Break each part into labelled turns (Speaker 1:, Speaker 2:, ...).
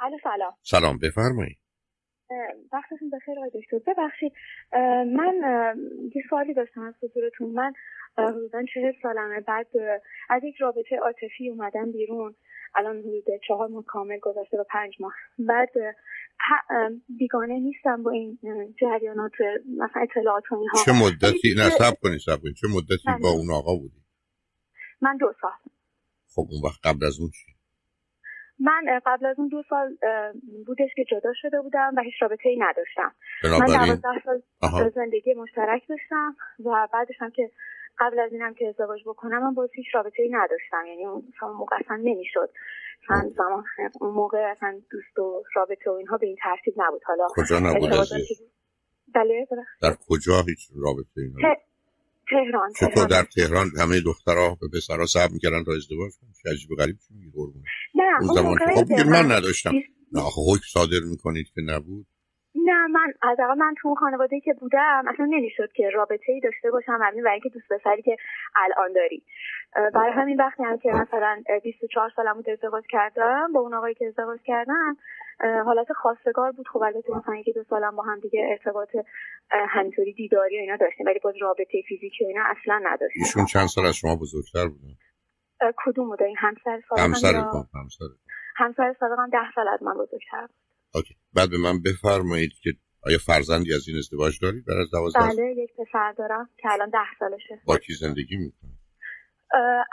Speaker 1: الو سلام.
Speaker 2: سلام بفرمایید
Speaker 1: وقتتون بخیر آقای دکتر. ببخشید من یه سوالی داشتم از حضورتون. من حدودا چهل سالمه. بعد از یک رابطه عاطفی اومدم بیرون. الان حدود چهار ماه کامل گذشته و پنج ماه. بعد بیگانه نیستم با این جریانات مثلا اطلاعات و اینها.
Speaker 2: چه مدتی؟ نه سب کنی سب کنی چه مدتی با. اون آقا بودی؟
Speaker 1: من دو سال.
Speaker 2: خب اون وقت قبل از اون چی؟
Speaker 1: من قبل از اون دو سال بودش که جدا شده بودم و هیچ رابطه ای نداشتم.
Speaker 2: من
Speaker 1: دوازده سال زندگی مشترک داشتم و بعدش هم که قبل از اینم که ازدواج بکنم من باز هیچ رابطه ای نداشتم. یعنی اون موقع اصلا نمی‌شد. من زمان اون موقع اصلا دوست و رابطه و اینها به این ترتیب نبود. حالا
Speaker 2: کجا نبود؟
Speaker 1: بله
Speaker 2: در کجا هیچ رابطه ای
Speaker 1: نبود تهران
Speaker 2: چطور در تهران همه دخترها به پسرها صبر می‌کردن تا ازدواج کنن؟ چه عجیب غریب چی میگی قربون
Speaker 1: نه اون زمان
Speaker 2: خب من نداشتم. نه آخه حکم صادر می‌کنید که نبود.
Speaker 1: نه من از من تو خانواده که بودم اصلا نمی‌شد که رابطه ای داشته باشم همین برای اینکه دوست پسری که الان داری. برای همین وقتی هم که مثلا 24 سالم بود ازدواج کردم با اون آقایی که ازدواج کردم حالت خواستگار بود. خب البته مثلا یکی دو سالم با هم دیگه ارتباط همینطوری دیداری و اینا داشتیم ولی باز رابطه فیزیکی و اینا اصلا نداشتیم.
Speaker 2: ایشون چند سال از شما بزرگتر بودن؟
Speaker 1: کدوم بوده؟ این همسر
Speaker 2: سابقم همسر همسر
Speaker 1: همسر سابقم ده سال از من بزرگتر
Speaker 2: اوکی. بعد به من بفرمایید که آیا فرزندی از این ازدواج دارید؟ بعد از دوازده
Speaker 1: بله یک پسر دارم که الان ده سالشه.
Speaker 2: با کی زندگی می‌کنه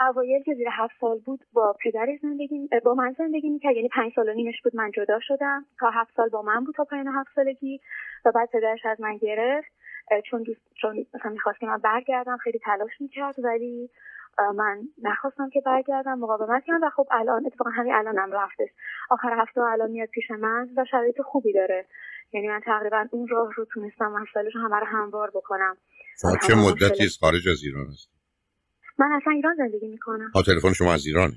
Speaker 1: اوایل که زیر هفت سال بود با پدر زندگی با من زندگی می‌کرد. یعنی پنج سال و نیمش بود من جدا شدم. تا هفت سال با من بود تا پایان هفت سالگی و بعد پدرش از من گرفت. چون دوست چون مثلا می‌خواست که من برگردم خیلی تلاش می‌کرد. ولی من نخواستم که برگردم مقاومت کردم و خب الان اتفاقا همین الانم رفتش آخر هفته الان میاد پیش من و شرایط خوبی داره. یعنی من تقریبا اون راه رو تونستم مسائلش همه رو هموار بکنم.
Speaker 2: شما چه مدتی خارج از ایران هست
Speaker 1: من اصلا ایران زندگی می‌کنم.
Speaker 2: ها تلفن شما از ایرانه.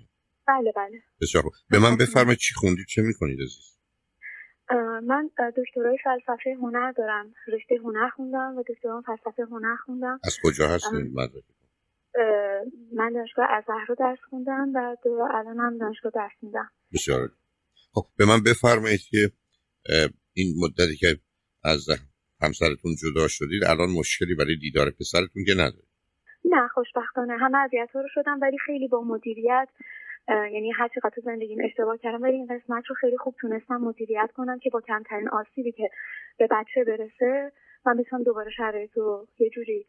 Speaker 1: بله بله.
Speaker 2: بسیار خوب. به من بفرمایید چی خوندید چه می‌کنید عزیز؟
Speaker 1: من دکترای فلسفه هنر دارم. رشته هنر خوندم و دکتران فلسفه هنر خوندم.
Speaker 2: از کجا هستید؟ مدرک.
Speaker 1: من دانشگاه ازهر رو درس خوندم و الان هم دانشگاه درس میدم.
Speaker 2: بسیار خب به من بفرمایید که این مدتی که از همسرتون جدا شدید الان مشکلی برای دیدار پسرتون که ندارید؟
Speaker 1: نه خوشبختانه. همه اذیت رو شدم ولی خیلی با مدیریت یعنی هر چقدر تو زندگیم اشتباه کردم ولی این قسمت رو خیلی خوب تونستم مدیریت کنم که با کمترین آسیبی که به بچه برسه من بتونم دوباره شرایط رو یه جوری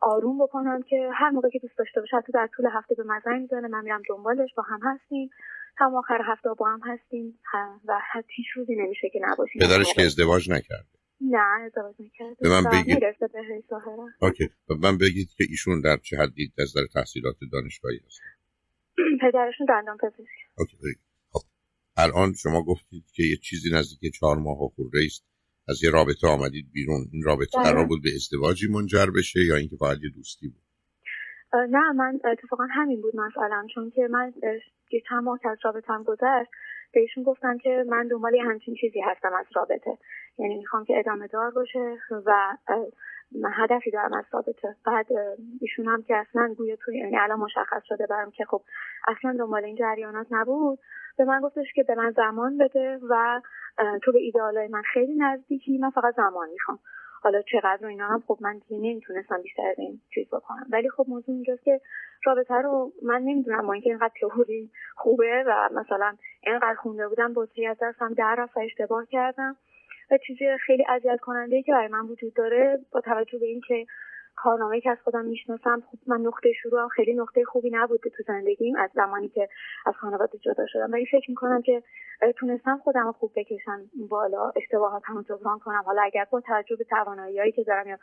Speaker 1: آروم بکنم که هر موقع که دوست داشته باشه حتی در طول هفته به مزن می‌زنه من میرم دنبالش با هم هستیم. هم آخر هفته با هم هستیم و هیچ روزی نمیشه که نباشیم.
Speaker 2: پدرش که ازدواج نکرده.
Speaker 1: نه ازدواج نکرده.
Speaker 2: به من بگید. اوکی. به من بگید که ایشون در چه حدی از در تحصیلات دانشگاهی هست
Speaker 1: پدرشون دندان پزشک.
Speaker 2: اوکی خب الان شما گفتید که یه چیزی نزدیک چهار ماه خورده است از یه رابطه آمدید بیرون. این رابطه بله. قرار بود به ازدواجی منجر بشه یا اینکه فقط یه دوستی بود؟
Speaker 1: نه من اتفاقا همین بود مسئلم چون که من یه چند ماه از رابطم گذشت بهشون گفتم که من دنبال همچین چیزی هستم از رابطه. یعنی می‌خوام که ادامه دار باشه و هدفی دارم از رابطه بعد ایشون هم که اصلا گویا توی یعنی الان مشخص شده برام که خب اصلا دنبال این جریانات نبود. به من گفتش که به من زمان بده و تو به ایدئالای من خیلی نزدیکی من فقط زمان می‌خوام. حالا چقدر اینا هم خب من دیگه نمی‌تونستم بیشتر این چیز بکنم. ولی خب موضوع اینجاست که رابطه رو من نمی‌دونم ما اینکه اینقدر تئوری خوبه و مثلا اینقدر خونده بودم بطری از دستم در رفت اشتباه کردم. و چیزی خیلی اذیت کننده که برای من وجود داره با توجه به اینکه کارنامه که از خودم می‌شناسم خب من نقطه شروع خیلی نقطه خوبی نبود تو زندگیم از زمانی که از خانواده جدا شدم. ولی فکر می‌کنم که تونستم خودم خوب بکشم بالا اشتباهات هم جبران کنم. حالا اگر با توجه به توانایی که دارم یا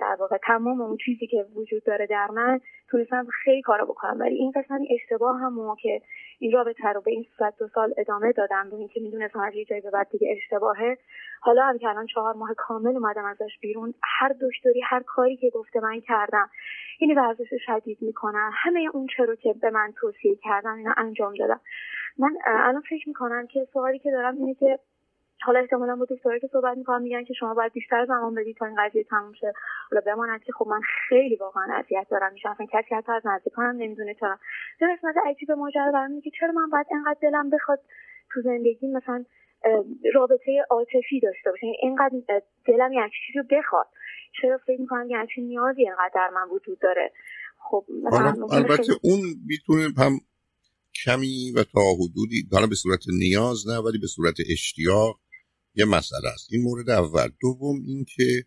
Speaker 1: در واقع تمام اون چیزی که وجود داره در من تونستم خیلی کارا بکنم. ولی این قسمت اشتباه هم که این رابطه رو به این صورت دو سال ادامه دادم به اینکه می‌دونستم از یه جایی به بعد دیگه اشتباهه. حالا هم که الان چهار ماه کامل اومدم ازش بیرون هر دکتری هر کاری که گفته من کردم این ورزش شدید می‌کنم همه اون چرا که به من توصیه کردم اینا انجام دادم. من الان فکر می‌کنم که سوالی که دارم اینه که حالا احتمالا با دوستایی که صحبت می‌کنم میگن که شما باید بیشتر زمان بدید تا این قضیه تموم شه. حالا بماند که خب من خیلی واقعا اذیت دارم میشه اصلا کسی حتی از نزدیکانم نمی‌دونه چرا. در قسمت عجیب ماجرا برام که چرا من باید انقدر دلم بخواد تو زندگی مثلا رابطه عاطفی داشته باشه. یعنی اینقدر دلم یه چیزی رو بخواد. چرا فکر می‌کنم یه همچین نیازی اینقدر در من وجود داره؟ خب
Speaker 2: البته اون می‌تونه هم کمی و تا حدودی حالا به صورت نیاز نه ولی به صورت اشتیاق یه مسئله است. این مورد اول. دوم اینکه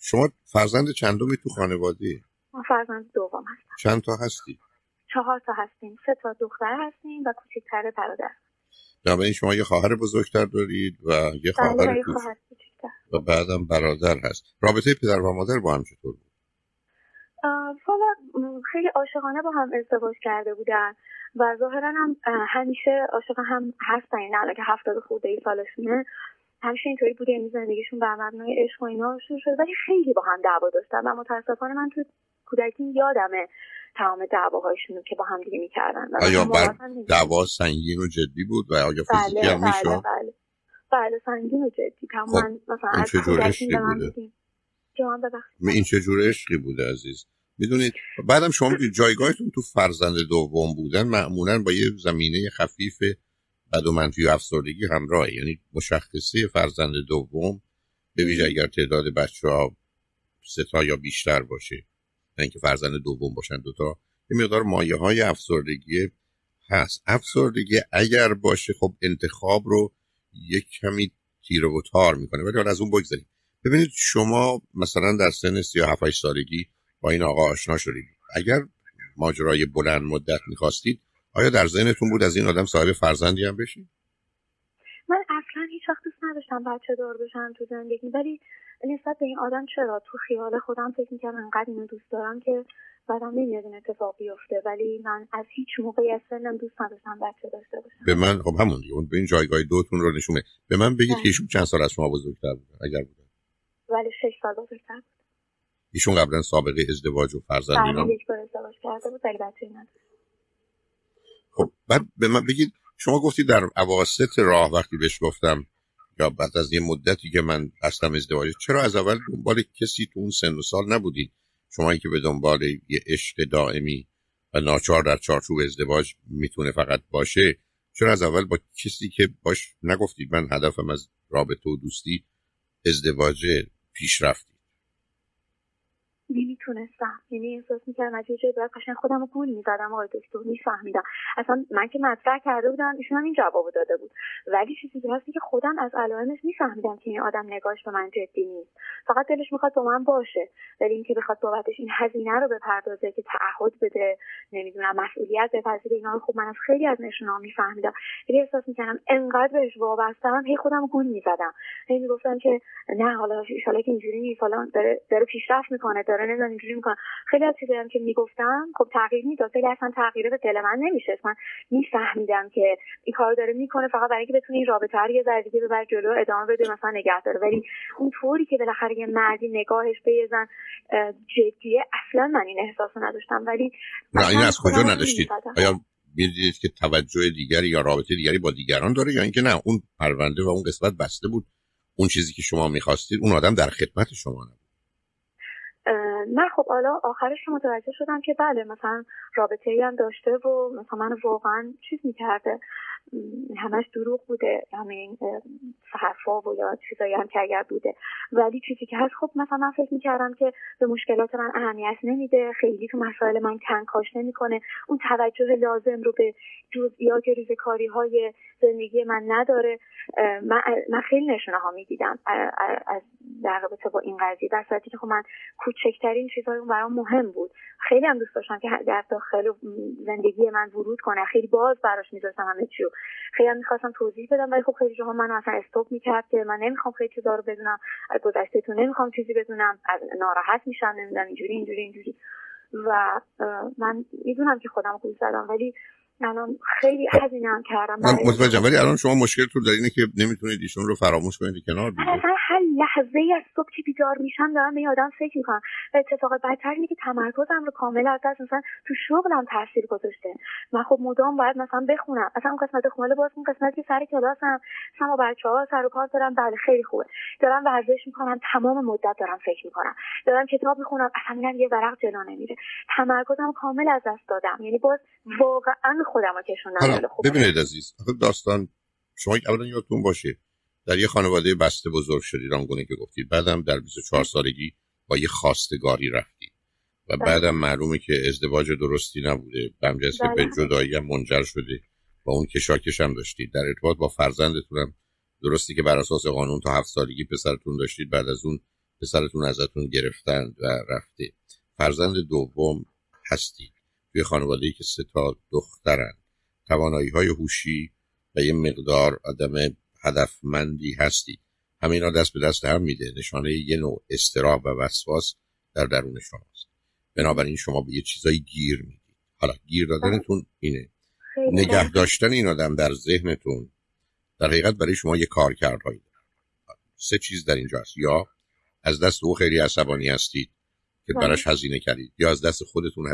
Speaker 2: شما فرزند چندمی تو خانواده؟
Speaker 1: فرزند دوم هستم.
Speaker 2: چند تا هستی؟
Speaker 1: چهار تا هستیم. سه تا دختر هستیم و کوچکتر برادر.
Speaker 2: در این شما یه خواهر بزرگتر دارید و یه بله، خواهر کوچکتر. و بعدم برادر هست. رابطه پدر و مادر با هم چطور بود؟
Speaker 1: حالا خیلی عاشقانه با هم ازدواج کرده بودن و ظاهرا هم همیشه عاشق هم هستن. این یعنی که هفتاد خورده ای سالشونه. همیشه اینطوری بوده این یعنی زندگیشون بر مبنای عشق و اینا شروع شده. ولی خیلی با هم دعوا داشتن و متاسفانه من تو کودکی یادمه تمام دعواهایشون که با هم دیگه می‌کردن.
Speaker 2: آیا بر دعوا سنگین و جدی بود و آیا فیزیکی بله، هم
Speaker 1: می‌شد؟ بله, بله. بله سنگین و جدی. خب. مثلا این چه جور عشقی بوده؟
Speaker 2: این چه جور عشقی بوده عزیز؟ می‌دونید بعدم شما جایگاهتون تو فرزند دوم بودن معمولا با یه زمینه خفیف بد و منفی و افسردگی همراهه یعنی مشخصه فرزند دوم به ویژه اگر تعداد بچه ها ستا یا بیشتر باشه نه اینکه فرزند دوم باشن دوتا یه مقدار مایه های افسردگی هست. افسردگی اگر باشه خب انتخاب رو یک کمی تیره و تار می‌کنه. ولی از اون بگذاریم ببینید شما مثلا در سن 37 سالگی با این آقا آشنا شدید. اگر ماجرای بلند مدت می‌خواستید آیا در ذهنتون بود از این آدم صاحب فرزندی هم بشید
Speaker 1: من اصلا هیچ وقت دوست نداشتم بچه دار بشم تو زندگی ولی نسبت به این آدم چرا؟ تو خیال خودم فکر می‌کردم انقدر اینو دوست دارم که بعدم نمیاد این اتفاق بیفته ولی من از هیچ موقعی از سنم دوست نداشتم بچه داشته باشم.
Speaker 2: به من خب همون دیگه به این جایگاه دوتون رو نشونه. به من بگید که ایشون چند سال از شما بزرگتر بود اگر بود
Speaker 1: ولی شش سال بزرگتر بود.
Speaker 2: ایشون قبلا سابقه ازدواج و فرزندی
Speaker 1: بله یک بار ازدواج کرده بود ولی بچه
Speaker 2: خب بعد به من بگید شما گفتید در اواسط راه وقتی بهش گفتم یا بعد از یه مدتی که من هستم ازدواج چرا از اول دنبال کسی تو اون سن و سال نبودید؟ شما که به دنبال یه عشق دائمی و ناچار در چارچوب ازدواج می‌تونه فقط باشه چرا از اول با کسی که باش نگفتید؟ من هدفم از رابطه و دوستی ازدواج پیش رفتید
Speaker 1: نمی‌تونستم. یعنی احساس می‌کردم از یه جای باید قشنگ خودم رو گول می‌زدم آقای دکتر. میفهمیدم. اصلا من که مطرح کرده بودم ایشون هم این جواب داده بود. ولی چیزی که هستی که خودم از علائمش میفهمیدم که این آدم نگاهش به من جدی نیست. فقط دلش می‌خواد با من باشه. ولی اینکه بخواد بابتش این هزینه رو بپردازه که تعهد بده نمی‌دونم مسئولیت بپذیره اینا رو خب من از خیلی از نشونها میفهمیدم. ولی احساس می‌کردم انقدر بهش وابستم هی خودم گول می‌زدم. هی می‌گفتم که نه حالا ان که اینجوری نیست حالا داره داره پیشرفت می‌کنه نمی‌دونم اینجوری می‌کنه خیلی از چیزایی که می‌گفتم خب تغییر می‌داد. خیلی اصلا تغییر به دل من نمیشه. من میفهمیدم که این کار داره می‌کنه. فقط برای اینکه بتونه این رابطه رو یه ذره دیگه ببر جلو ادامه بده مثلا نگه داره. ولی اون طوری که بالاخره یه مردی نگاهش به یه زن جدیه اصلا من این احساس نداشتم. ولی
Speaker 2: نه این از کجا نداشتید؟ آیا می‌دیدید که توجه دیگری یا رابطه دیگری با دیگران داره یا اینکه نه اون پرونده و اون قسمت بسته بود؟ اون چیزی که شما می‌خواستید اون آدم در خدمت شما نبود.
Speaker 1: من خب حالا آخرش متوجه شدم که بله مثلا رابطه ای هم داشته و مثلا من واقعا چیز می‌کرده. همش دروغ بوده همین حرفا و یا چیزایی هم که اگر بوده. ولی چیزی که هست خب مثلا من فکر می‌کردم که به مشکلات من اهمیت نمیده خیلی تو مسائل من کنکاش نمی‌کنه. اون توجه لازم رو به جزئیات ریزکاری های زندگی من نداره. من, خیلی نشونه ها می‌دیدم از در رابطه با این قضیه. در صورتی که خب من کوچکترین چیزهای اون برام مهم بود. خیلی هم دوست داشتم که در داخل زندگی من ورود کنه. خیلی باز براش میذاشتم همه چی خیلی می‌خواستم توضیح بدم ولی خب خیلی جاها من اصلا استوب می‌کرد که من نمی‌خوام خیلی چیزا رو بدونم از گذشتهتون نمی‌خوام چیزی بدونم از ناراحت میشم نمی‌دونم اینجوری اینجوری اینجوری. و من می‌دونم که خودم گول زدم ولی الان خیلی هزینه هم کردم من
Speaker 2: متوجهم ولی الان شما مشکلتون در اینه که نمی‌تونید ایشون رو فراموش کنید کنار
Speaker 1: بیارید اصلا هر لحظه از صبح که بیدار میشم دارم به آدم فکر می‌کنم. و اتفاق بدتر اینه که تمرکزم رو کامل از دست مثلا تو شغلم تاثیر گذاشته. من خب مدام باید مثلا بخونم. مثلا اون قسمت خونه باز اون قسمت که سر کلاسم. سما بچه ها سر و کار دارم. بله خیلی خوبه. دارم ورزش می‌کنم. تمام مدت دارم فکر می‌کنم. دارم کتاب می‌خونم. اصلا یه ورق جلو نمیره. تمرکزم کامل از دست دادم. یعنی باز واقعا خودم رو کشوندم
Speaker 2: ببینید عزیز داستان شما اولا یادتون باشه در یه خانواده بسته بزرگ شدید آنگونه که گفتید. بعدم در 24 سالگی با یه خواستگاری رفتید. و بله. بعدم معلومه که ازدواج درستی نبوده. بمجرد که به بله. جدایی هم منجر شده. با اون کشاکش هم داشتید. در ارتباط با فرزندتون هم درستی که بر اساس قانون تا هفت سالگی پسرتون داشتید بعد از اون پسرتون ازتون گرفتند و رفته. فرزند دوم هستید. توی خانواده که سه تا دخترن. توانایی های هوشی و یه مقدار آدم هدفمندی هستید همه اینا دست به دست هم میده. نشانه یه نوع استراب و وسواس در درون شماست. بنابراین شما به یه چیزایی گیر می‌دید. حالا گیر دادنتون اینه. نگه داشتن این آدم در ذهنتون در حقیقت برای شما یه کار کردهایی سه چیز در اینجا هست. یا از دست او خیلی عصبانی هستید که بله. براش هزینه کردید یا از دست خودتون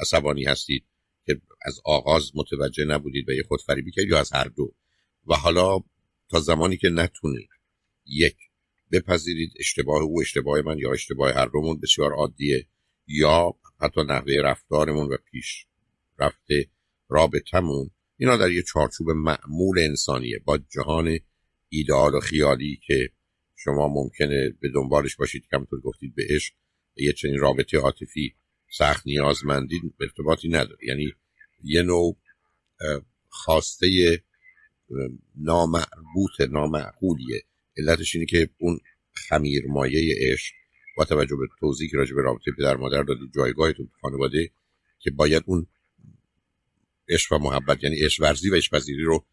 Speaker 2: عصبانی هستید که از آغاز متوجه نبودید و یه خودفریبی کردید یا از هر دو. و حالا تا زمانی که نتونید یک بپذیرید اشتباه او اشتباه من یا اشتباه هر دومون بسیار عادیه یا حتی نحوه رفتارمون و پیش رفته رابطمون اینا در یه چارچوب معمول انسانیه. با جهان ایدئال و خیالی که شما ممکنه به دنبالش باشید که همونطور گفتید به عشق یه چنین رابطه عاطفی سخت نیازمندی ارتباطی نداره. یعنی یه نوع خواسته نامعبوط نامعقولیه. علتش اینه که اون خمیر مایه عشق با توجه به توضیح که راجع به رابطه پدر مادر دادید جایگاهتون تو خانواده که باید اون عشق و محبت یعنی عشق ورزی و عشق پذیری رو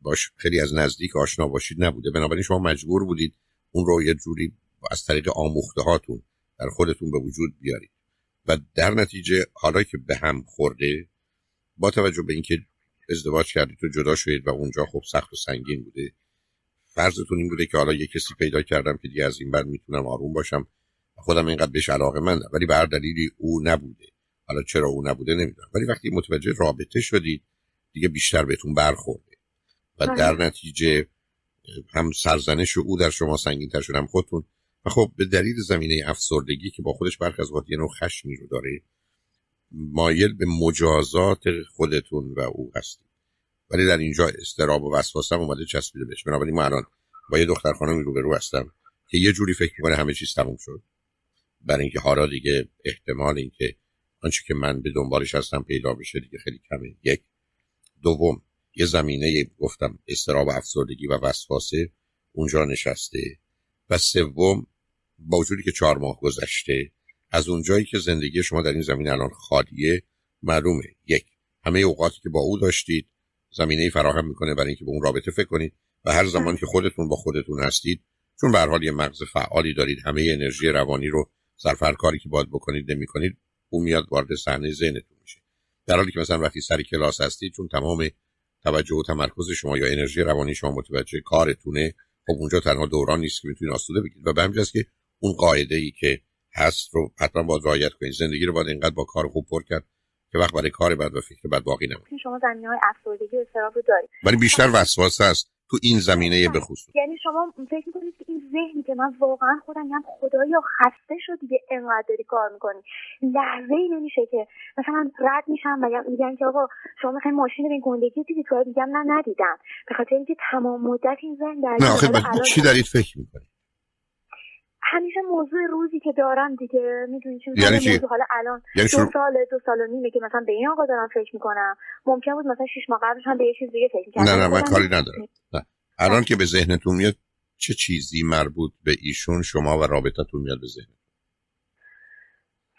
Speaker 2: باش خیلی از نزدیک آشنا باشید نبوده. بنابراین شما مجبور بودید اون رو یه جوری از طریق آموخته هاتون در خودتون به وجود بیارید. و در نتیجه حالا که به هم خورده با توجه به اینکه ازدواج کردید و جدا شدید و اونجا خب سخت و سنگین بوده فرضتون این بوده که حالا یه کسی پیدا کردم که دیگه از این بعد می‌تونم آروم باشم خودم اینقدر بهش علاقه من ولی به هر دلیلی او نبوده. حالا چرا او نبوده نمی‌دونم. ولی وقتی متوجه رابطه شدید دیگه بیشتر بهتون برخورده. و. در نتیجه هم سرزنش او در شما سنگین تر شدم خودتون و خب به دلیل زمینه افسردگی که با خودش برخ از وقت یه نوع خشمی رو داره مایل به مجازات خودتون و او هستید. ولی در اینجا استراب و وسواس هم اومده چسبیده بهش. بنابراین ما الان با یه دختر خانمی رو هستم که یه جوری فکر می‌کنه همه چیز تموم شد. برای اینکه حالا دیگه احتمال اینکه آنچه که من به دنبالش هستم پیدا بشه دیگه خیلی کمه. یک. دوم یه زمینه گفتم استراب و افسردگی و وسواسه اونجا نشسته. و سوم با وجودی که چهار ماه گذشته از اونجایی که زندگی شما در این زمین الان خالیه معلومه. یک همه اوقاتی که با او داشتید زمینه فراهم می‌کنه برای اینکه به اون رابطه فکر کنید و هر زمان که خودتون با خودتون هستید چون به حال یه مغز فعالی دارید همه انرژی روانی رو صرف هر کاری که باید بکنید نمی‌کنید اون میاد وارد صحنه ذهنتون میشه. در حالی که مثلا وقتی سر کلاس هستید چون تمام توجه و تمرکز شما یا انرژی روانی شما متوجه کارتونه خب اونجا تنها دوران نیست که می‌تونید آسوده بگیرید و به که اون قاعده ای که هست رو حتما باید رعایت کنید زندگی رو باید اینقدر با کار خوب پر کرد که وقت برای کار بعد و فکر بعد باقی نمونه.
Speaker 1: شما زمینه های افسردگی استراب رو دارید
Speaker 2: ولی بیشتر وسواس هست. تو این زمینه به خصوص.
Speaker 1: یعنی شما فکر می‌کنید که این ذهنی که من واقعا خودم میگم خدایا خسته شد دیگه اینقدر داری کار می‌کنی. لحظه ای نمیشه که مثلا رد میشم و میگن که آقا شما می‌خواین ماشین به گندگی دیدید میگم نه ندیدم. به خاطر اینکه تمام مدت این ذهن در
Speaker 2: نه آخه چی دارید فکر می‌کنید؟
Speaker 1: همیشه موضوع روزی که دارم دیگه می‌دونی چون
Speaker 2: یعنی چی؟
Speaker 1: حالا الان
Speaker 2: یعنی
Speaker 1: دو سال دو سال و نیمه که مثلا به این آقا دارم فکر می‌کنم. ممکن بود مثلا شش ماه قبلش هم به یه چیز دیگه فکر
Speaker 2: نه نه من کاری ندارم. نه. الان که به ذهنتون میاد چه چیزی مربوط به ایشون شما و رابطتون میاد به ذهن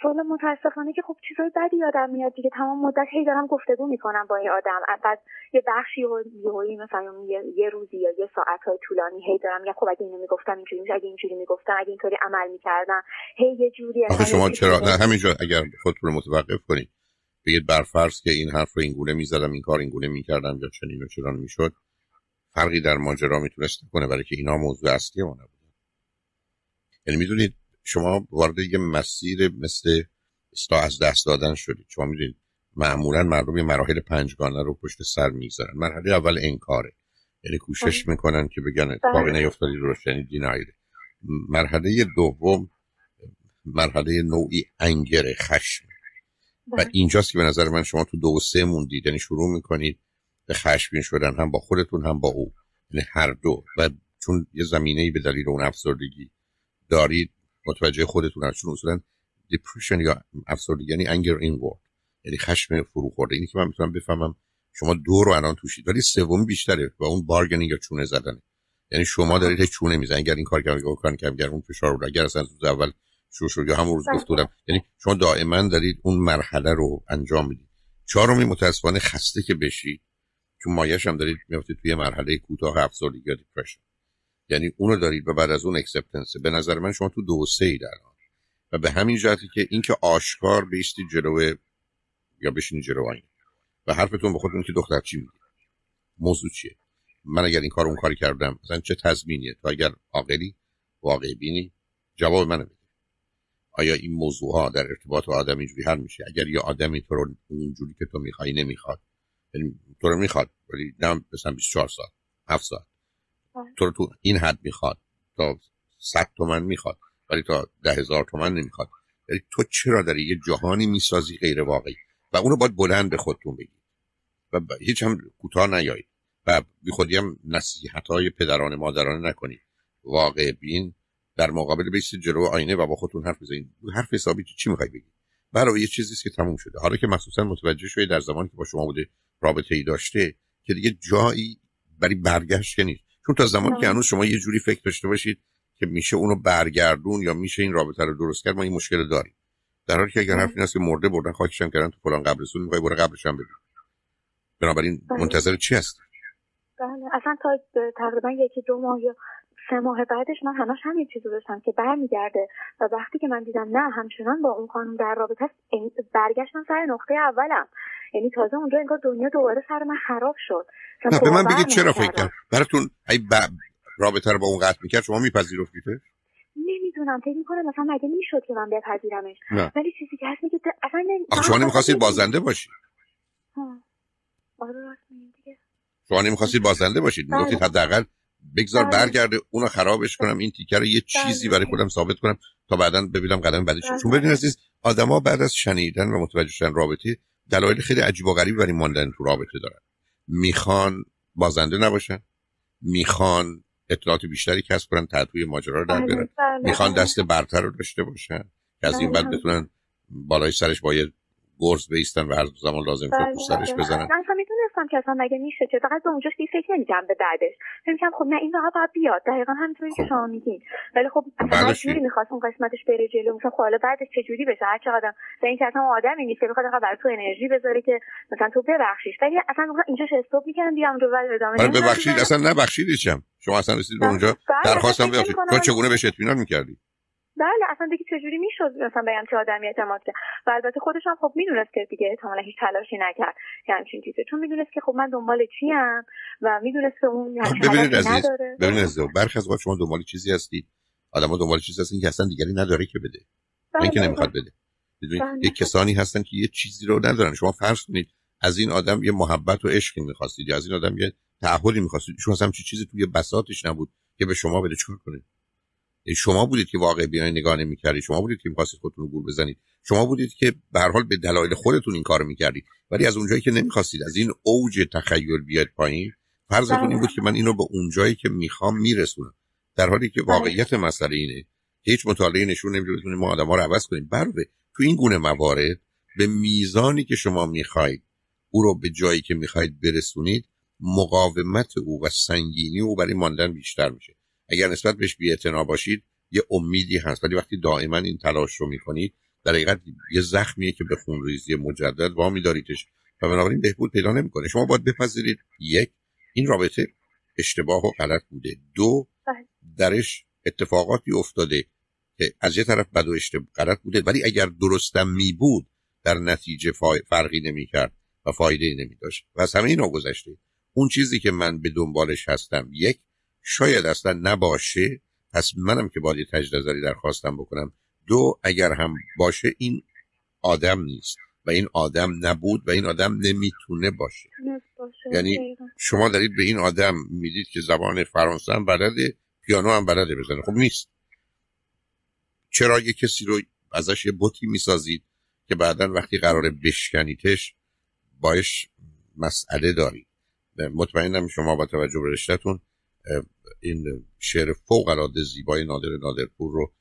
Speaker 1: والا متاسفانه که خب چیزای بدی یادم میاد دیگه. تمام مدت هی دارم گفتگو می‌کنم با این آدم. بعد یه بخشی و یهویی مثلا یه, یه روزی یا یه ساعت های طولانی هی دارم میگم خب اگه اینو می‌گفتم اینجوری میشه اگه اینجوری می‌گفتم اگه اینطوری عمل می‌کردم. هی یه جوری
Speaker 2: آخه شما چرا نه همینجا اگر خودتون رو متوقف کنید بگید برفرض که این حرف رو این گونه می‌زدم این کار این گونه می‌کردم یا چنین و چرا می‌شد فرقی در ماجرا می‌تونست کنه برای که اینا موضوع اصلی ما نبود. یعنی می‌دونید شما وارد یه مسیر مثل استا از دست دادن شدید. شما می‌دونید معمولا مردم یه مراحل پنجگانه رو پشت سر می‌گذارن. مرحله اول انکاره. یعنی کوشش. می‌کنن که بگن اتفاقی بله. نیفتادی درست یعنی دینایره مرحله دوم مرحله نوعی انگر خشم. و بله. اینجاست که به نظر من شما تو دو و سه موندید. یعنی شروع می‌کنید به خشمگین شدن هم با خودتون هم با او. یعنی هر دو. و چون یه زمینه به دلیل اون افسردگی دارید متوجه خودتون هست چون اصولا depression یا افسردگی یعنی anger inward یعنی خشم فرو خورده اینی که من می‌تونم بفهمم شما دو رو الان توشید. ولی سوم بیشتره و اون بارگنینگ یا چونه زدنه یعنی شما دارید چونه می‌زنید. اگر این کار کردن کار کردن اگر اون فشار رو اگر اصلا روز اول شروع شد یا همون روز گفت بودم. یعنی شما دائما دارید اون مرحله رو انجام می‌دید. چهارمی متاسفانه خسته که بشید. چون مایش هم دارید میافتید توی مرحله کوتاه افسردگی یا depression یعنی اونو دارید و بعد از اون acceptance به نظر من شما تو دو سه اید الان و به همین جهتی که اینکه آشکار بیستی جلو یا بشینی جلو آین و حرفتون به خودتون که دختر چی میگه؟ موضوع چیه؟ من اگر این کار اون کاری کردم مثلا چه تضمینیه؟ تو اگر عاقلی واقع بینی جواب منو بده. آیا این موضوع ها در ارتباط با آدم اینجوری حل میشه؟ اگر یه آدمی تو رو اونجوری که تو می‌خوای نمی‌خواد یعنی تو رو می‌خواد ولی نه مثلا 24 ساعت 7 ساعت تو رو تو این حد می‌خواد تا 100 تومن می‌خواد ولی تا ده هزار تومن نمی‌خواد. یعنی تو چرا داری یه جهانی می‌سازی غیر واقعی؟ و اونو باید بلند به خودتون بگید. و هیچ هم کوتاه نیایید. و بی خودی هم نصیحت های پدران مادرانه نکنید. واقع بین در مقابل بیست جلو آینه و با خودتون حرف بزنید. حرف حسابی چی می‌خوای بگید برای یه چیزی که تموم شده. حالا که مخصوصا متوجه شده در زمانی که با شما بوده رابطه ای داشته که دیگه جایی برای برگشت نیست. چون تا زمانی که هنوز شما یه جوری فکر داشته باشید که میشه اونو برگردون یا میشه این رابطه رو درست کرد ما این مشکل داریم. در حالی که اگر حرف این است که مرده بردن خاکشم کردن تو فلان قبرستون می‌خوای برو قبرش هم ببین. بنابراین بله. منتظر چی هست؟
Speaker 1: بله. اصلا تا تقریبا یکی دو ماه یا سه ماه بعدش من همش همین چیزو داشتم که برمیگرده و وقتی که من دیدم نه همچنان با اون خانم در رابطه است برگشتم سر نقطه اولم. یعنی تازه اونجا انگار دنیا دوباره سر من خراب شد.
Speaker 2: نه به من بگید چرا فکر کرد براتون ای ب... رابطه رو با اون قطع می‌کرد شما میپذیرفتیده
Speaker 1: نمی‌دونم فکر می‌کنم مثلا مگه می‌شد که من بپذیرمش. ولی چیزی که هست میگه اصلا
Speaker 2: شما نمی‌خواستید بازنده باشید.
Speaker 1: آره راست دیگه.
Speaker 2: شما نمی‌خواستید بازنده باشید. می‌گفتید بله. حداقل بگذار بله. برگرده اونو خرابش کنم این تیکه رو یه چیزی بله. برای خودم ثابت کنم تا بعدا ببینم قدم بعدش چون ببینید عزیز آدما بعد از شنیدن و متوجه شدن رابطه دلایل خیلی عجیب و غریبی برای ماندن تو رابطه دارن. می‌خوان بازنده نباشن. می‌خوان اطلاعات بیشتری کسب کنن تحتوی ماجرا رو در بیارن. می‌خوان دست برتر رو داشته باشن که از این بعد بتونن بالای سرش با یه گرز بیستن و هر زمان لازم شد تو سرش بزنن.
Speaker 1: می‌دونستم که اصلا مگه میشه چه فقط به اونجاش فکر نمی‌کنم به بعدش. فکر خب نه این واقعا باید بیاد. دقیقا همینطوری که خب. شما میگین. ولی خب اصلا جوری می‌خواست اون قسمتش بره جلو. مثلا خب بعدش چه جوری بشه؟ هر چقدر به این که اصلا آدمی نیست که بخواد برای تو انرژی بذاره که مثلا تو ببخشیش. ولی اصلا اینجاش استوب می‌کنن بیام رو ادامه
Speaker 2: ببخشید اصلا نبخشیدیشم شما اصلا رسید به اونجا بله، درخواستم ببخشید. تو چگونه بهش اطمینان می‌کردی؟
Speaker 1: بله اصلا دیگه چجوری می‌شد مثلا بگم که آدمی اعتماد کرد؟ و البته خودش هم خب می‌دونست که دیگه احتمالا هیچ تلاشی نکرد که همچین چیزی. چون می‌دونست که خب من دنبال چی ام و می‌دونست که اون
Speaker 2: ببینید عزیز ببینید عزیز برخی از شما دنبال چیزی هستید آدم‌ها دنبال چیزی هستن که اصلا دیگری نداره که بده. بله. اینکه نمی‌خواد بده. ببینید بله. یک کسانی هستن که یه چیزی رو ندارن. شما فرض کنید از این آدم یه محبت و عشقی می‌خواستید یا از این آدم یه تعهدی می‌خواستید. شما اصلا چه چیزی توی بساطش نبود که به شما بده. چیکار کنید شما بودید که واقع بیان نگاه نمی‌کردید. شما بودید که می‌خواستید خودتون رو گول بزنید. شما بودید که به هر حال به دلایل خودتون این کارو می‌کردید. ولی از اونجایی که نمی‌خواستید از این اوج تخیل بیاد پایین فرضتون این بود که من اینو به اونجایی که می‌خوام میرسونم. در حالی که بله. واقعیت مسئله اینه. هیچ مطالعه نشون نمیده بتونیم ما آدم‌ها رو عوض کنیم. بله تو این گونه موارد به میزانی که شما می‌خواید او رو به جایی که می‌خواید برسونید مقاومت او و سنگینی او برای ماندن بیشتر میشه. اگر نسبت بهش بی‌اعتنا باشید یه امیدی هست. ولی وقتی دائما این تلاش رو می‌کنید در حقیقت یه زخمیه که به خونریزی مجدد وامی داریدش و بنابراین بهبود پیدا نمی‌کنه. شما باید بپذیرید. یک این رابطه اشتباه و غلط بوده. دو بله. درش اتفاقاتی افتاده که از یه طرف بد و غلط بوده. ولی اگر درستم می بود در نتیجه فرقی نمی کرد و فایده نمی داشت و از همه اینا گذشته. اون چیزی که من به دنبالش هستم یک شاید اصلا نباشه. پس منم که باید تجدید نظری درخواستم بکنم. دو اگر هم باشه این آدم نیست و این آدم نبود و این آدم نمی‌تونه باشه, یعنی شما دارید به این آدم می‌دید که زبان فرانسه هم بلده پیانو هم بلده بزنه. خب نیست. چرا یه کسی رو ازش یه بوتی می‌سازید که بعدا وقتی قرار بشکنیتش باش مسئله دارید؟ مطمئنم شما با توجه به رشتهتون این شعر فوق العاده زیبای نادر نادرپور رو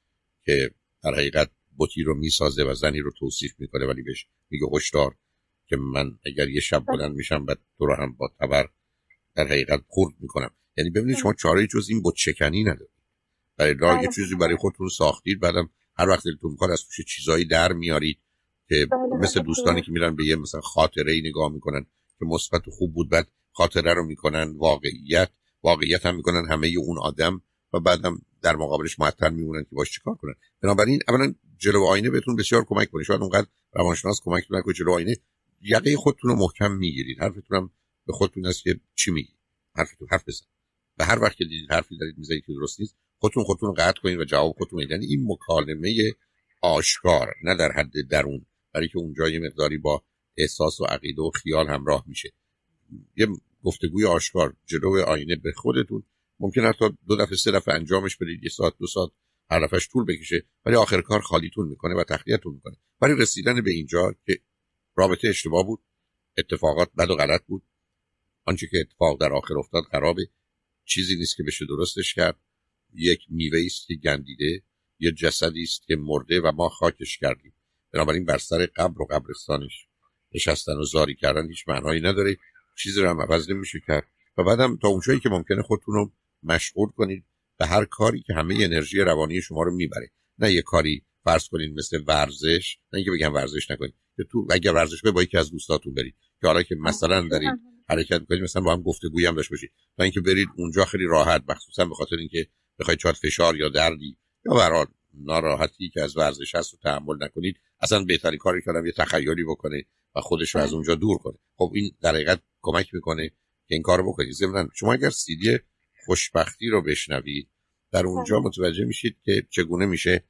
Speaker 2: که در حقیقت بطی رو می‌سازه و زنی رو توصیف می‌کنه ولی بهش میگه هشدار که من اگر یه شب بلند میشم و تو رو هم با تبر در حقیقت خورد می‌کنم. یعنی ببینید شما چاره جز این بت شکنی ندارید. برای راه یه چیزی برای خودتون ساختید بعدم هر وقت دلتون کار از توش چیزایی در میارید که بله، مثل دوستانی که میرن به یه مثلا خاطره ای نگاه می‌کنن که مثبت و خوب بود بعد خاطره رو می‌کنن واقعیت. واقعیت هم می‌کنن همه اون آدم و بعدم در مقابلش معطل میمونن که باش چیکار کنن. بنابراین اولا جلو آینه بهتون بسیار کمک کنه شاید اونقدر روانشناس کمک نکنه جلو آینه یقه خودتون رو محکم می‌گیرید. حرفتون هم به خودتون است که چی میگید حرفتون حرف بزن و هر وقت که دیدید حرفی دارید می‌زنید که درست نیست خودتون خودتون رو قطع کنید و جواب خودتون یعنی این مکالمه آشکار نه در حد درون. برای که اونجا یه مقداری با احساس و عقیده و خیال همراه میشه. یه گفتگوی آشکار جلو آینه به خودتون. ممکن حتی دو دفعه سه دفعه انجامش بدید یه ساعت دو ساعت هر دفعهش طول بکشه ولی آخر کار خالیتون می‌کنه و تخلیتون می‌کنه. ولی رسیدن به اینجا که رابطه اشتباه بود اتفاقات بد و غلط بود. آنچه که اتفاق در آخر افتاد خرابه. چیزی نیست که بشه درستش کرد. یک میوه است که گندیده یه جسدی است که مرده و ما خاکش کردیم. بنابراین بر سر قبر و قبرستانش نشستن و زاری کردن هیچ معنایی نداره. چیزی رو هم عوض نمیشه کرد. و بعدم تا اونجایی که ممکنه خودتون رو مشغول کنید به هر کاری که همه انرژی روانی شما رو می‌بره. نه یه کاری فرض کنید مثل ورزش نه اینکه بگم ورزش نکنید که تو اگر ورزش به با یکی از دوستاتون برید. که حالا که مثلا دارید حرکت می‌کنید مثلا با هم گفتگویی هم داشته باشید. تا اینکه برید اونجا خیلی راحت مخصوصا به خاطر اینکه بخواید چات فشار یا دردی یا برحال ناراحتی که از ورزش هست رو تحمل نکنید اصلا بهترین کاری کنم یه تخیلی بکنه و خودش رو از اونجا دور کنه. خب این در حقیقت کمک می‌کنه که این کارو بکنید ضمن شما اگر سیدی خوشبختی رو بشنوید در اونجا بله. متوجه میشید که چگونه میشه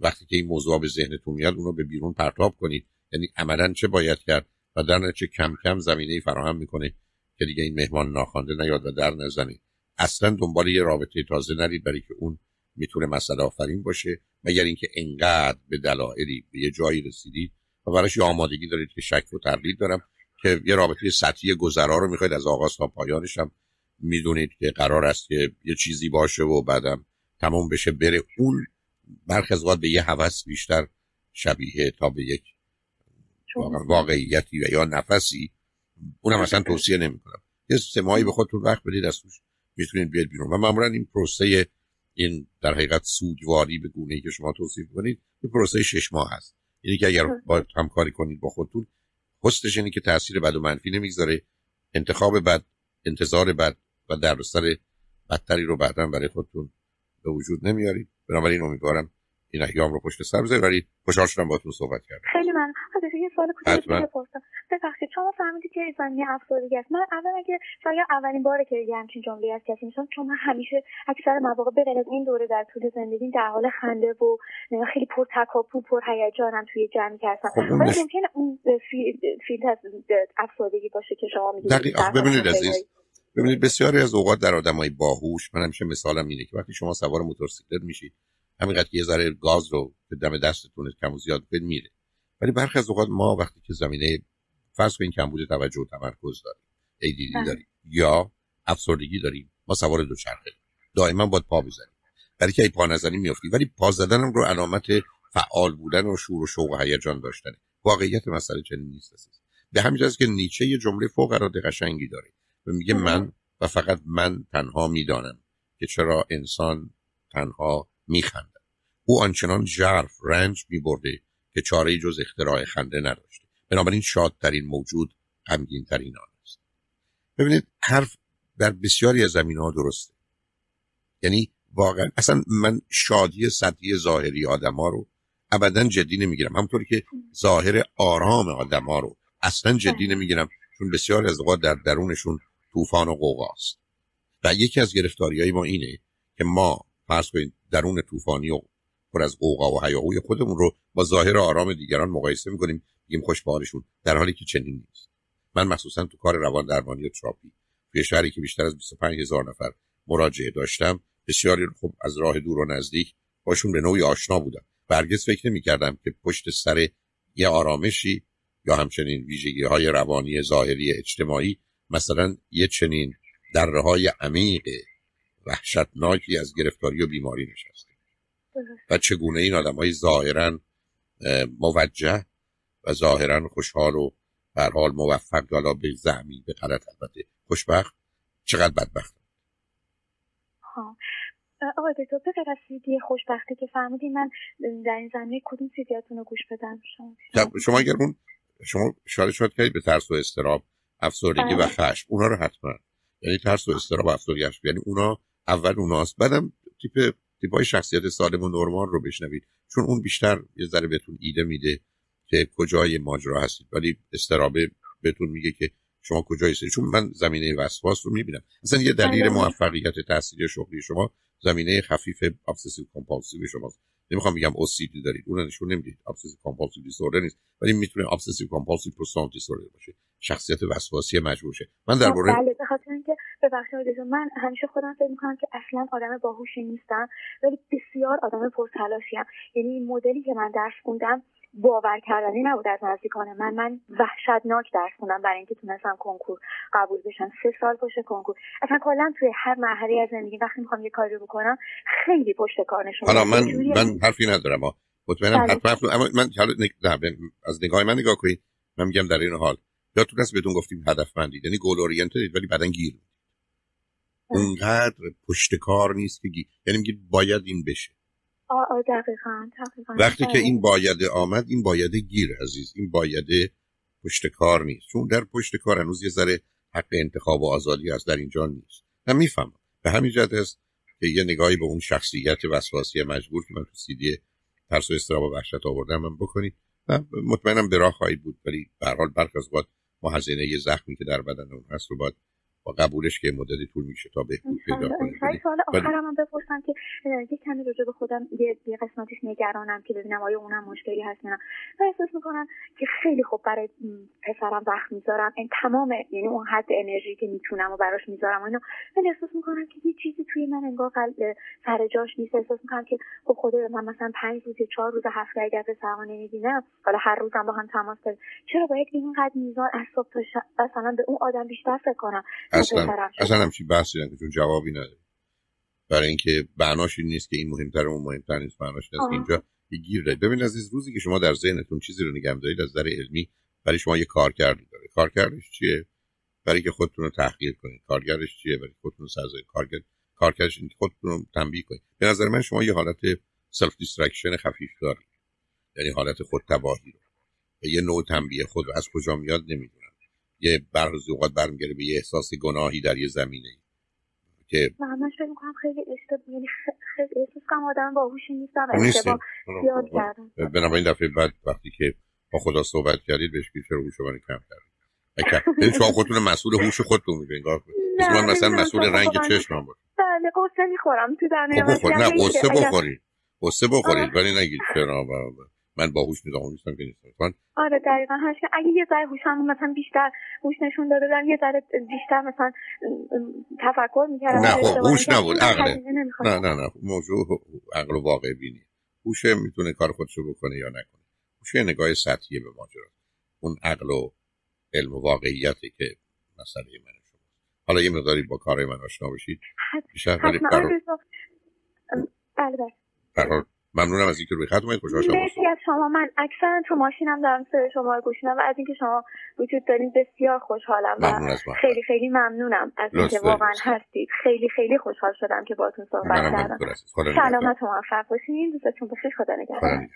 Speaker 2: وقتی که این موضوع به ذهنتون میاد اونو به بیرون پرتاب کنید. یعنی عملا چه باید کرد و در نتیجه کم کم زمینه فراهم می‌کنه که دیگه این مهمان ناخوانده نیاد و در نزنه. اصلا دنبال یه رابطه تازه نرید برای که اون می‌تونه مسئله آفرین باشه مگر اینکه انقدر به دلایلی به یه جایی رسیدید و براش یه آمادگی دارید که شک و تردید دارم. که یه رابطه سطحی گذرا رو می‌خواید از آغاز تا پایانش هم می‌دونید که قرار است که یه چیزی باشه و بعدم تمام بشه. بره اون برخی از به یه هوس بیشتر شبیه تا به یک واقعیتی و یا نفسی. اونم اصلا توصیه نمی‌کنم. یه سه ماهی به خودتون وقت بدید از توش می‌تونید بیاد بیرون. و معمولا این پروسه این در حقیقت سوگواری به گونه ای که شما توصیف کنید یه پروسه شش ماه هست یعنی که اگر با همکاری کنید با خودتون حسنش اینه که تاثیر بد و منفی نمی‌گذاره. انتخاب بد انتظار بد و در بدتری رو بعدا برای خودتون به وجود نمیارید. بنابراین امیدوارم این ایام رو پشت سر بذارید. ولی خوشحال شدم باهاتون صحبت کردم.
Speaker 1: خیلی من یه سوال کوچیک بپرسم ببخشید شما فهمیدید که زمینه افسردگی است. من اول اگه شاید اولین باره که یه همچین جمله از کسی میشم چون من همیشه اکثر مواقع به غیر از این دوره در طول زندگی در حال خنده و خیلی پر تکاپو پر هیجانم توی جمعی هستم. خب ولی ممکنه اون فیلد از افسردگی باشه که شما میگید
Speaker 2: ببینید عزیز. ببینید بسیاری از اوقات در آدمای باهوش من همیشه مثالم اینه که وقتی شما سوار موتورسیکلت میشید همینقدر که یه ذره گاز رو به دم دستتون کم و زیاد کنید میره ولی برخی از اوقات ما وقتی که زمینه فرض کنید کمبود توجه و تمرکز داریم ADD بله. داریم یا افسردگی داریم ما سوار دوچرخه دائما باید پا بزنیم. برای که ای پا نزنیم میافتیم ولی پا زدنم رو علامت فعال بودن و شور و شوق و هیجان داشتن واقعیت مسئله چنین نیست است به همین که نیچه یه جمله فوق العاده قشنگی داره و میگه من و فقط من تنها می‌دانم که چرا انسان تنها میخندد او آنچنان ژرف رنج میبرده که چاره جز اختراع خنده نداشته. بنابراین شادترین موجود غمگین ترین آن است. ببینید حرف در بسیاری از زمین ها درسته. یعنی واقعا اصلا من شادی سطحی ظاهری آدم ها رو ابدا جدی نمی‌گیرم. همطوری که ظاهر آرام آدم ها رو اصلا جدی نمی‌گیرم چون بسیار از اوقات در درونشون طوفان و قوقاست و یکی از گرفتاری های ما اینه که ما فرض کنید درون طوفانی و پر از قوقا و هیاهوی خودمون رو با ظاهر آرام دیگران مقایسه می‌کنیم میگیم خوشبارشون در حالی که چنین نیست. من مخصوصا تو کار روان درمانی و تراپی توی شهری که بیشتر از 25 هزار نفر مراجعه داشتم بسیاری خب از راه دور و نزدیک باشون به نوعی آشنا بودم برگز فکر نمی کردم که پشت سر یه آرامشی یا همچنین ویژگی های روانی ظاهری اجتماعی مثلا یه چنین در های عمیق وحشتناکی از گرفتاری و بیماری نشسته. و چگونه این آدم های ظاهرا موجه و ظاهرا خوشحال و بر حال موفق حالا به زمین به غلط البته خوشبخت چقدر بدبخت؟
Speaker 1: آقای دکتر به از سیدی خوشبختی که فهمیدین من در این زمینه کدوم سیدیاتون رو گوش بدم؟
Speaker 2: شما شما اگر اون شما اشاره شد که به ترس و استراب افسردگی و بله. خشم اونا رو حتما یعنی ترس و استراب و افسردگی یعنی اونا اول اوناست. بعدم تیپ تیپای شخصیت سالم و نرمال رو بشنوید. چون اون بیشتر یه ذره بهتون ایده میده که کجای ماجرا هستید. ولی استرابه بهتون میگه که شما کجایی هستید. چون من زمینه وسواس رو می‌بینم. مثلا یه دلیل بله. موفقیت تحصیلی شغلی شما زمینه خفیف obsessive compulsive شماست. نمی‌خوام بگم OCD دارید. اون نشون نمی‌دید. obsessive compulsive disorder نیست. ولی می‌تونه obsessive compulsive personality disorder باشه. شخصیت وسواسی مجبور شه. من در مورد
Speaker 1: بله به خاطر اینکه ببخشید من همیشه خودم فکر می‌کنم که اصلا آدم باهوشی نیستم ولی بسیار آدم پرتلاشیم یعنی این مدلی که من درس خوندم باور کردنی نبود از نزدیکان من. من وحشتناک درس خوندم برای اینکه تونستم کنکور قبول بشم. سه سال پشت کنکور. اصلا کلا توی هر مرحله از زندگی وقتی می‌خوام یه کاری بکنم خیلی پشت کار نشون
Speaker 2: حالا من من حرفی ندارم. مطمئنم بله. حرف اما من از نگاه من نگاه کنید. من میگم در این حال. یادتون هست بهتون گفتیم هدفمندید. یعنی گول اورینتد ولی بعدن گیر. اونقدر پشت کار نیست که یعنی میگید باید این بشه.
Speaker 1: دقیقا, دقیقا.
Speaker 2: وقتی که این بایده آمد این بایده گیر عزیز. این بایده پشت کار نیست. چون در پشت کار هنوز یه ذره حق انتخاب و آزادی هست در اینجا نیست. من می‌فهمم. به همین جهت است که یه نگاهی به اون شخصیت وسواسی مجبور که من تو سیدی ترس و استراب و وحشت آوردم من بکنید. و مطمئنم به راه خواهید بود. ولی به حال برخ از وقت یه زخمی که در بدن اون هست رو باید با قبولش که مدتی طول میشه تا بهبود پیدا
Speaker 1: کنه سوال آخرم هم بپرسم که یه کمی راجع به خودم یه, قسمتیش نگرانم که ببینم آیا اونم مشکلی هست نه. من احساس می‌کنم که خیلی خوب برای پسرم وقت می‌ذارم. این تمام یعنی اون حد انرژی که می‌تونم و براش می‌ذارم و اینا. من احساس می‌کنم که یه چیزی توی من انگار سر جاش نیست. احساس می‌کنم که خب خدا من مثلا پنج روز چهار روز هفته اگر پسرمو نمی‌بینم حالا هر روزم با هم تماس داریم. چرا باید اینقدر میزان صبح تا مثلا به اون آدم بیشتر فکر کنم؟
Speaker 2: اصلا اصلا همچین بحثی نکنید چون جوابی نداره. برای اینکه بناش این نیست که این مهمتر اون مهمتر نیست بناش نیست که اینجا یه گیر دارید ببین از روزی که شما در ذهنتون چیزی رو نگم دارید از نظر علمی برای شما یه کار کردی داره. کارکردش چیه؟ برای که خودتون رو تحقیر کنید. کارگرش چیه؟ برای خودتون رو سرزایی کارگر کارکردش اینکه خودتون رو تنبیه کنید. به نظر من شما یه حالت self destruction خفیف دارید یعنی حالت خود تباهی رو یه نوع تنبیه خود رو از کجا میاد نمی‌دونم. یه بعضی اوقات برمیگره به یه احساس گناهی در یه زمینه.
Speaker 1: که من فکر می‌کنم خیلی اشتباه یعنی خیلی احساس کنم آدم باهوشی نیستم اشتباه زیاد کردم.
Speaker 2: بنابراین دفعه بعد وقتی که با خدا صحبت کردید بهش که چرا هوش من کم کردید یعنی شما خودتون مسئول هوش خودتون می‌دونید من مثلا مسئول رنگ چشمم باشه.
Speaker 1: بله قصه می‌خورم تو
Speaker 2: خب بخور نه قصه بخورید. قصه بخورید ولی نگید چرا من باهوش نیستم نیستم که نیستم.
Speaker 1: آره دقیقا. هش اگه یه ذره هوشم مثلا بیشتر هوش نشون داده بودم یه ذره بیشتر مثلا تفکر می‌کردم
Speaker 2: نه خب هوش نبود عقل. نه نه نه. موضوع عقل و واقع بینی. هوش می‌تونه کار خودشو بکنه یا نکنه. هوش یه نگاه سطحی به ماجرا اون عقل و علم و واقعیتی که مسئله من شما حالا یه مقداری با کار من آشنا بشید.
Speaker 1: بیشتر ولی بله
Speaker 2: بله. ممنونم از اینکه روی خط اومدید. خوشحال شدم
Speaker 1: مرسی از شما. من اکثرا تو ماشینم دارم سر شما رو گوش و از اینکه شما وجود دارین بسیار خوشحالم
Speaker 2: و
Speaker 1: خیلی خیلی ممنونم از اینکه واقعا هستید. خیلی خیلی خوشحال شدم که باتون صحبت کردم. سلامت و موفق باشین. روزتون بخیر. خدا نگهدار.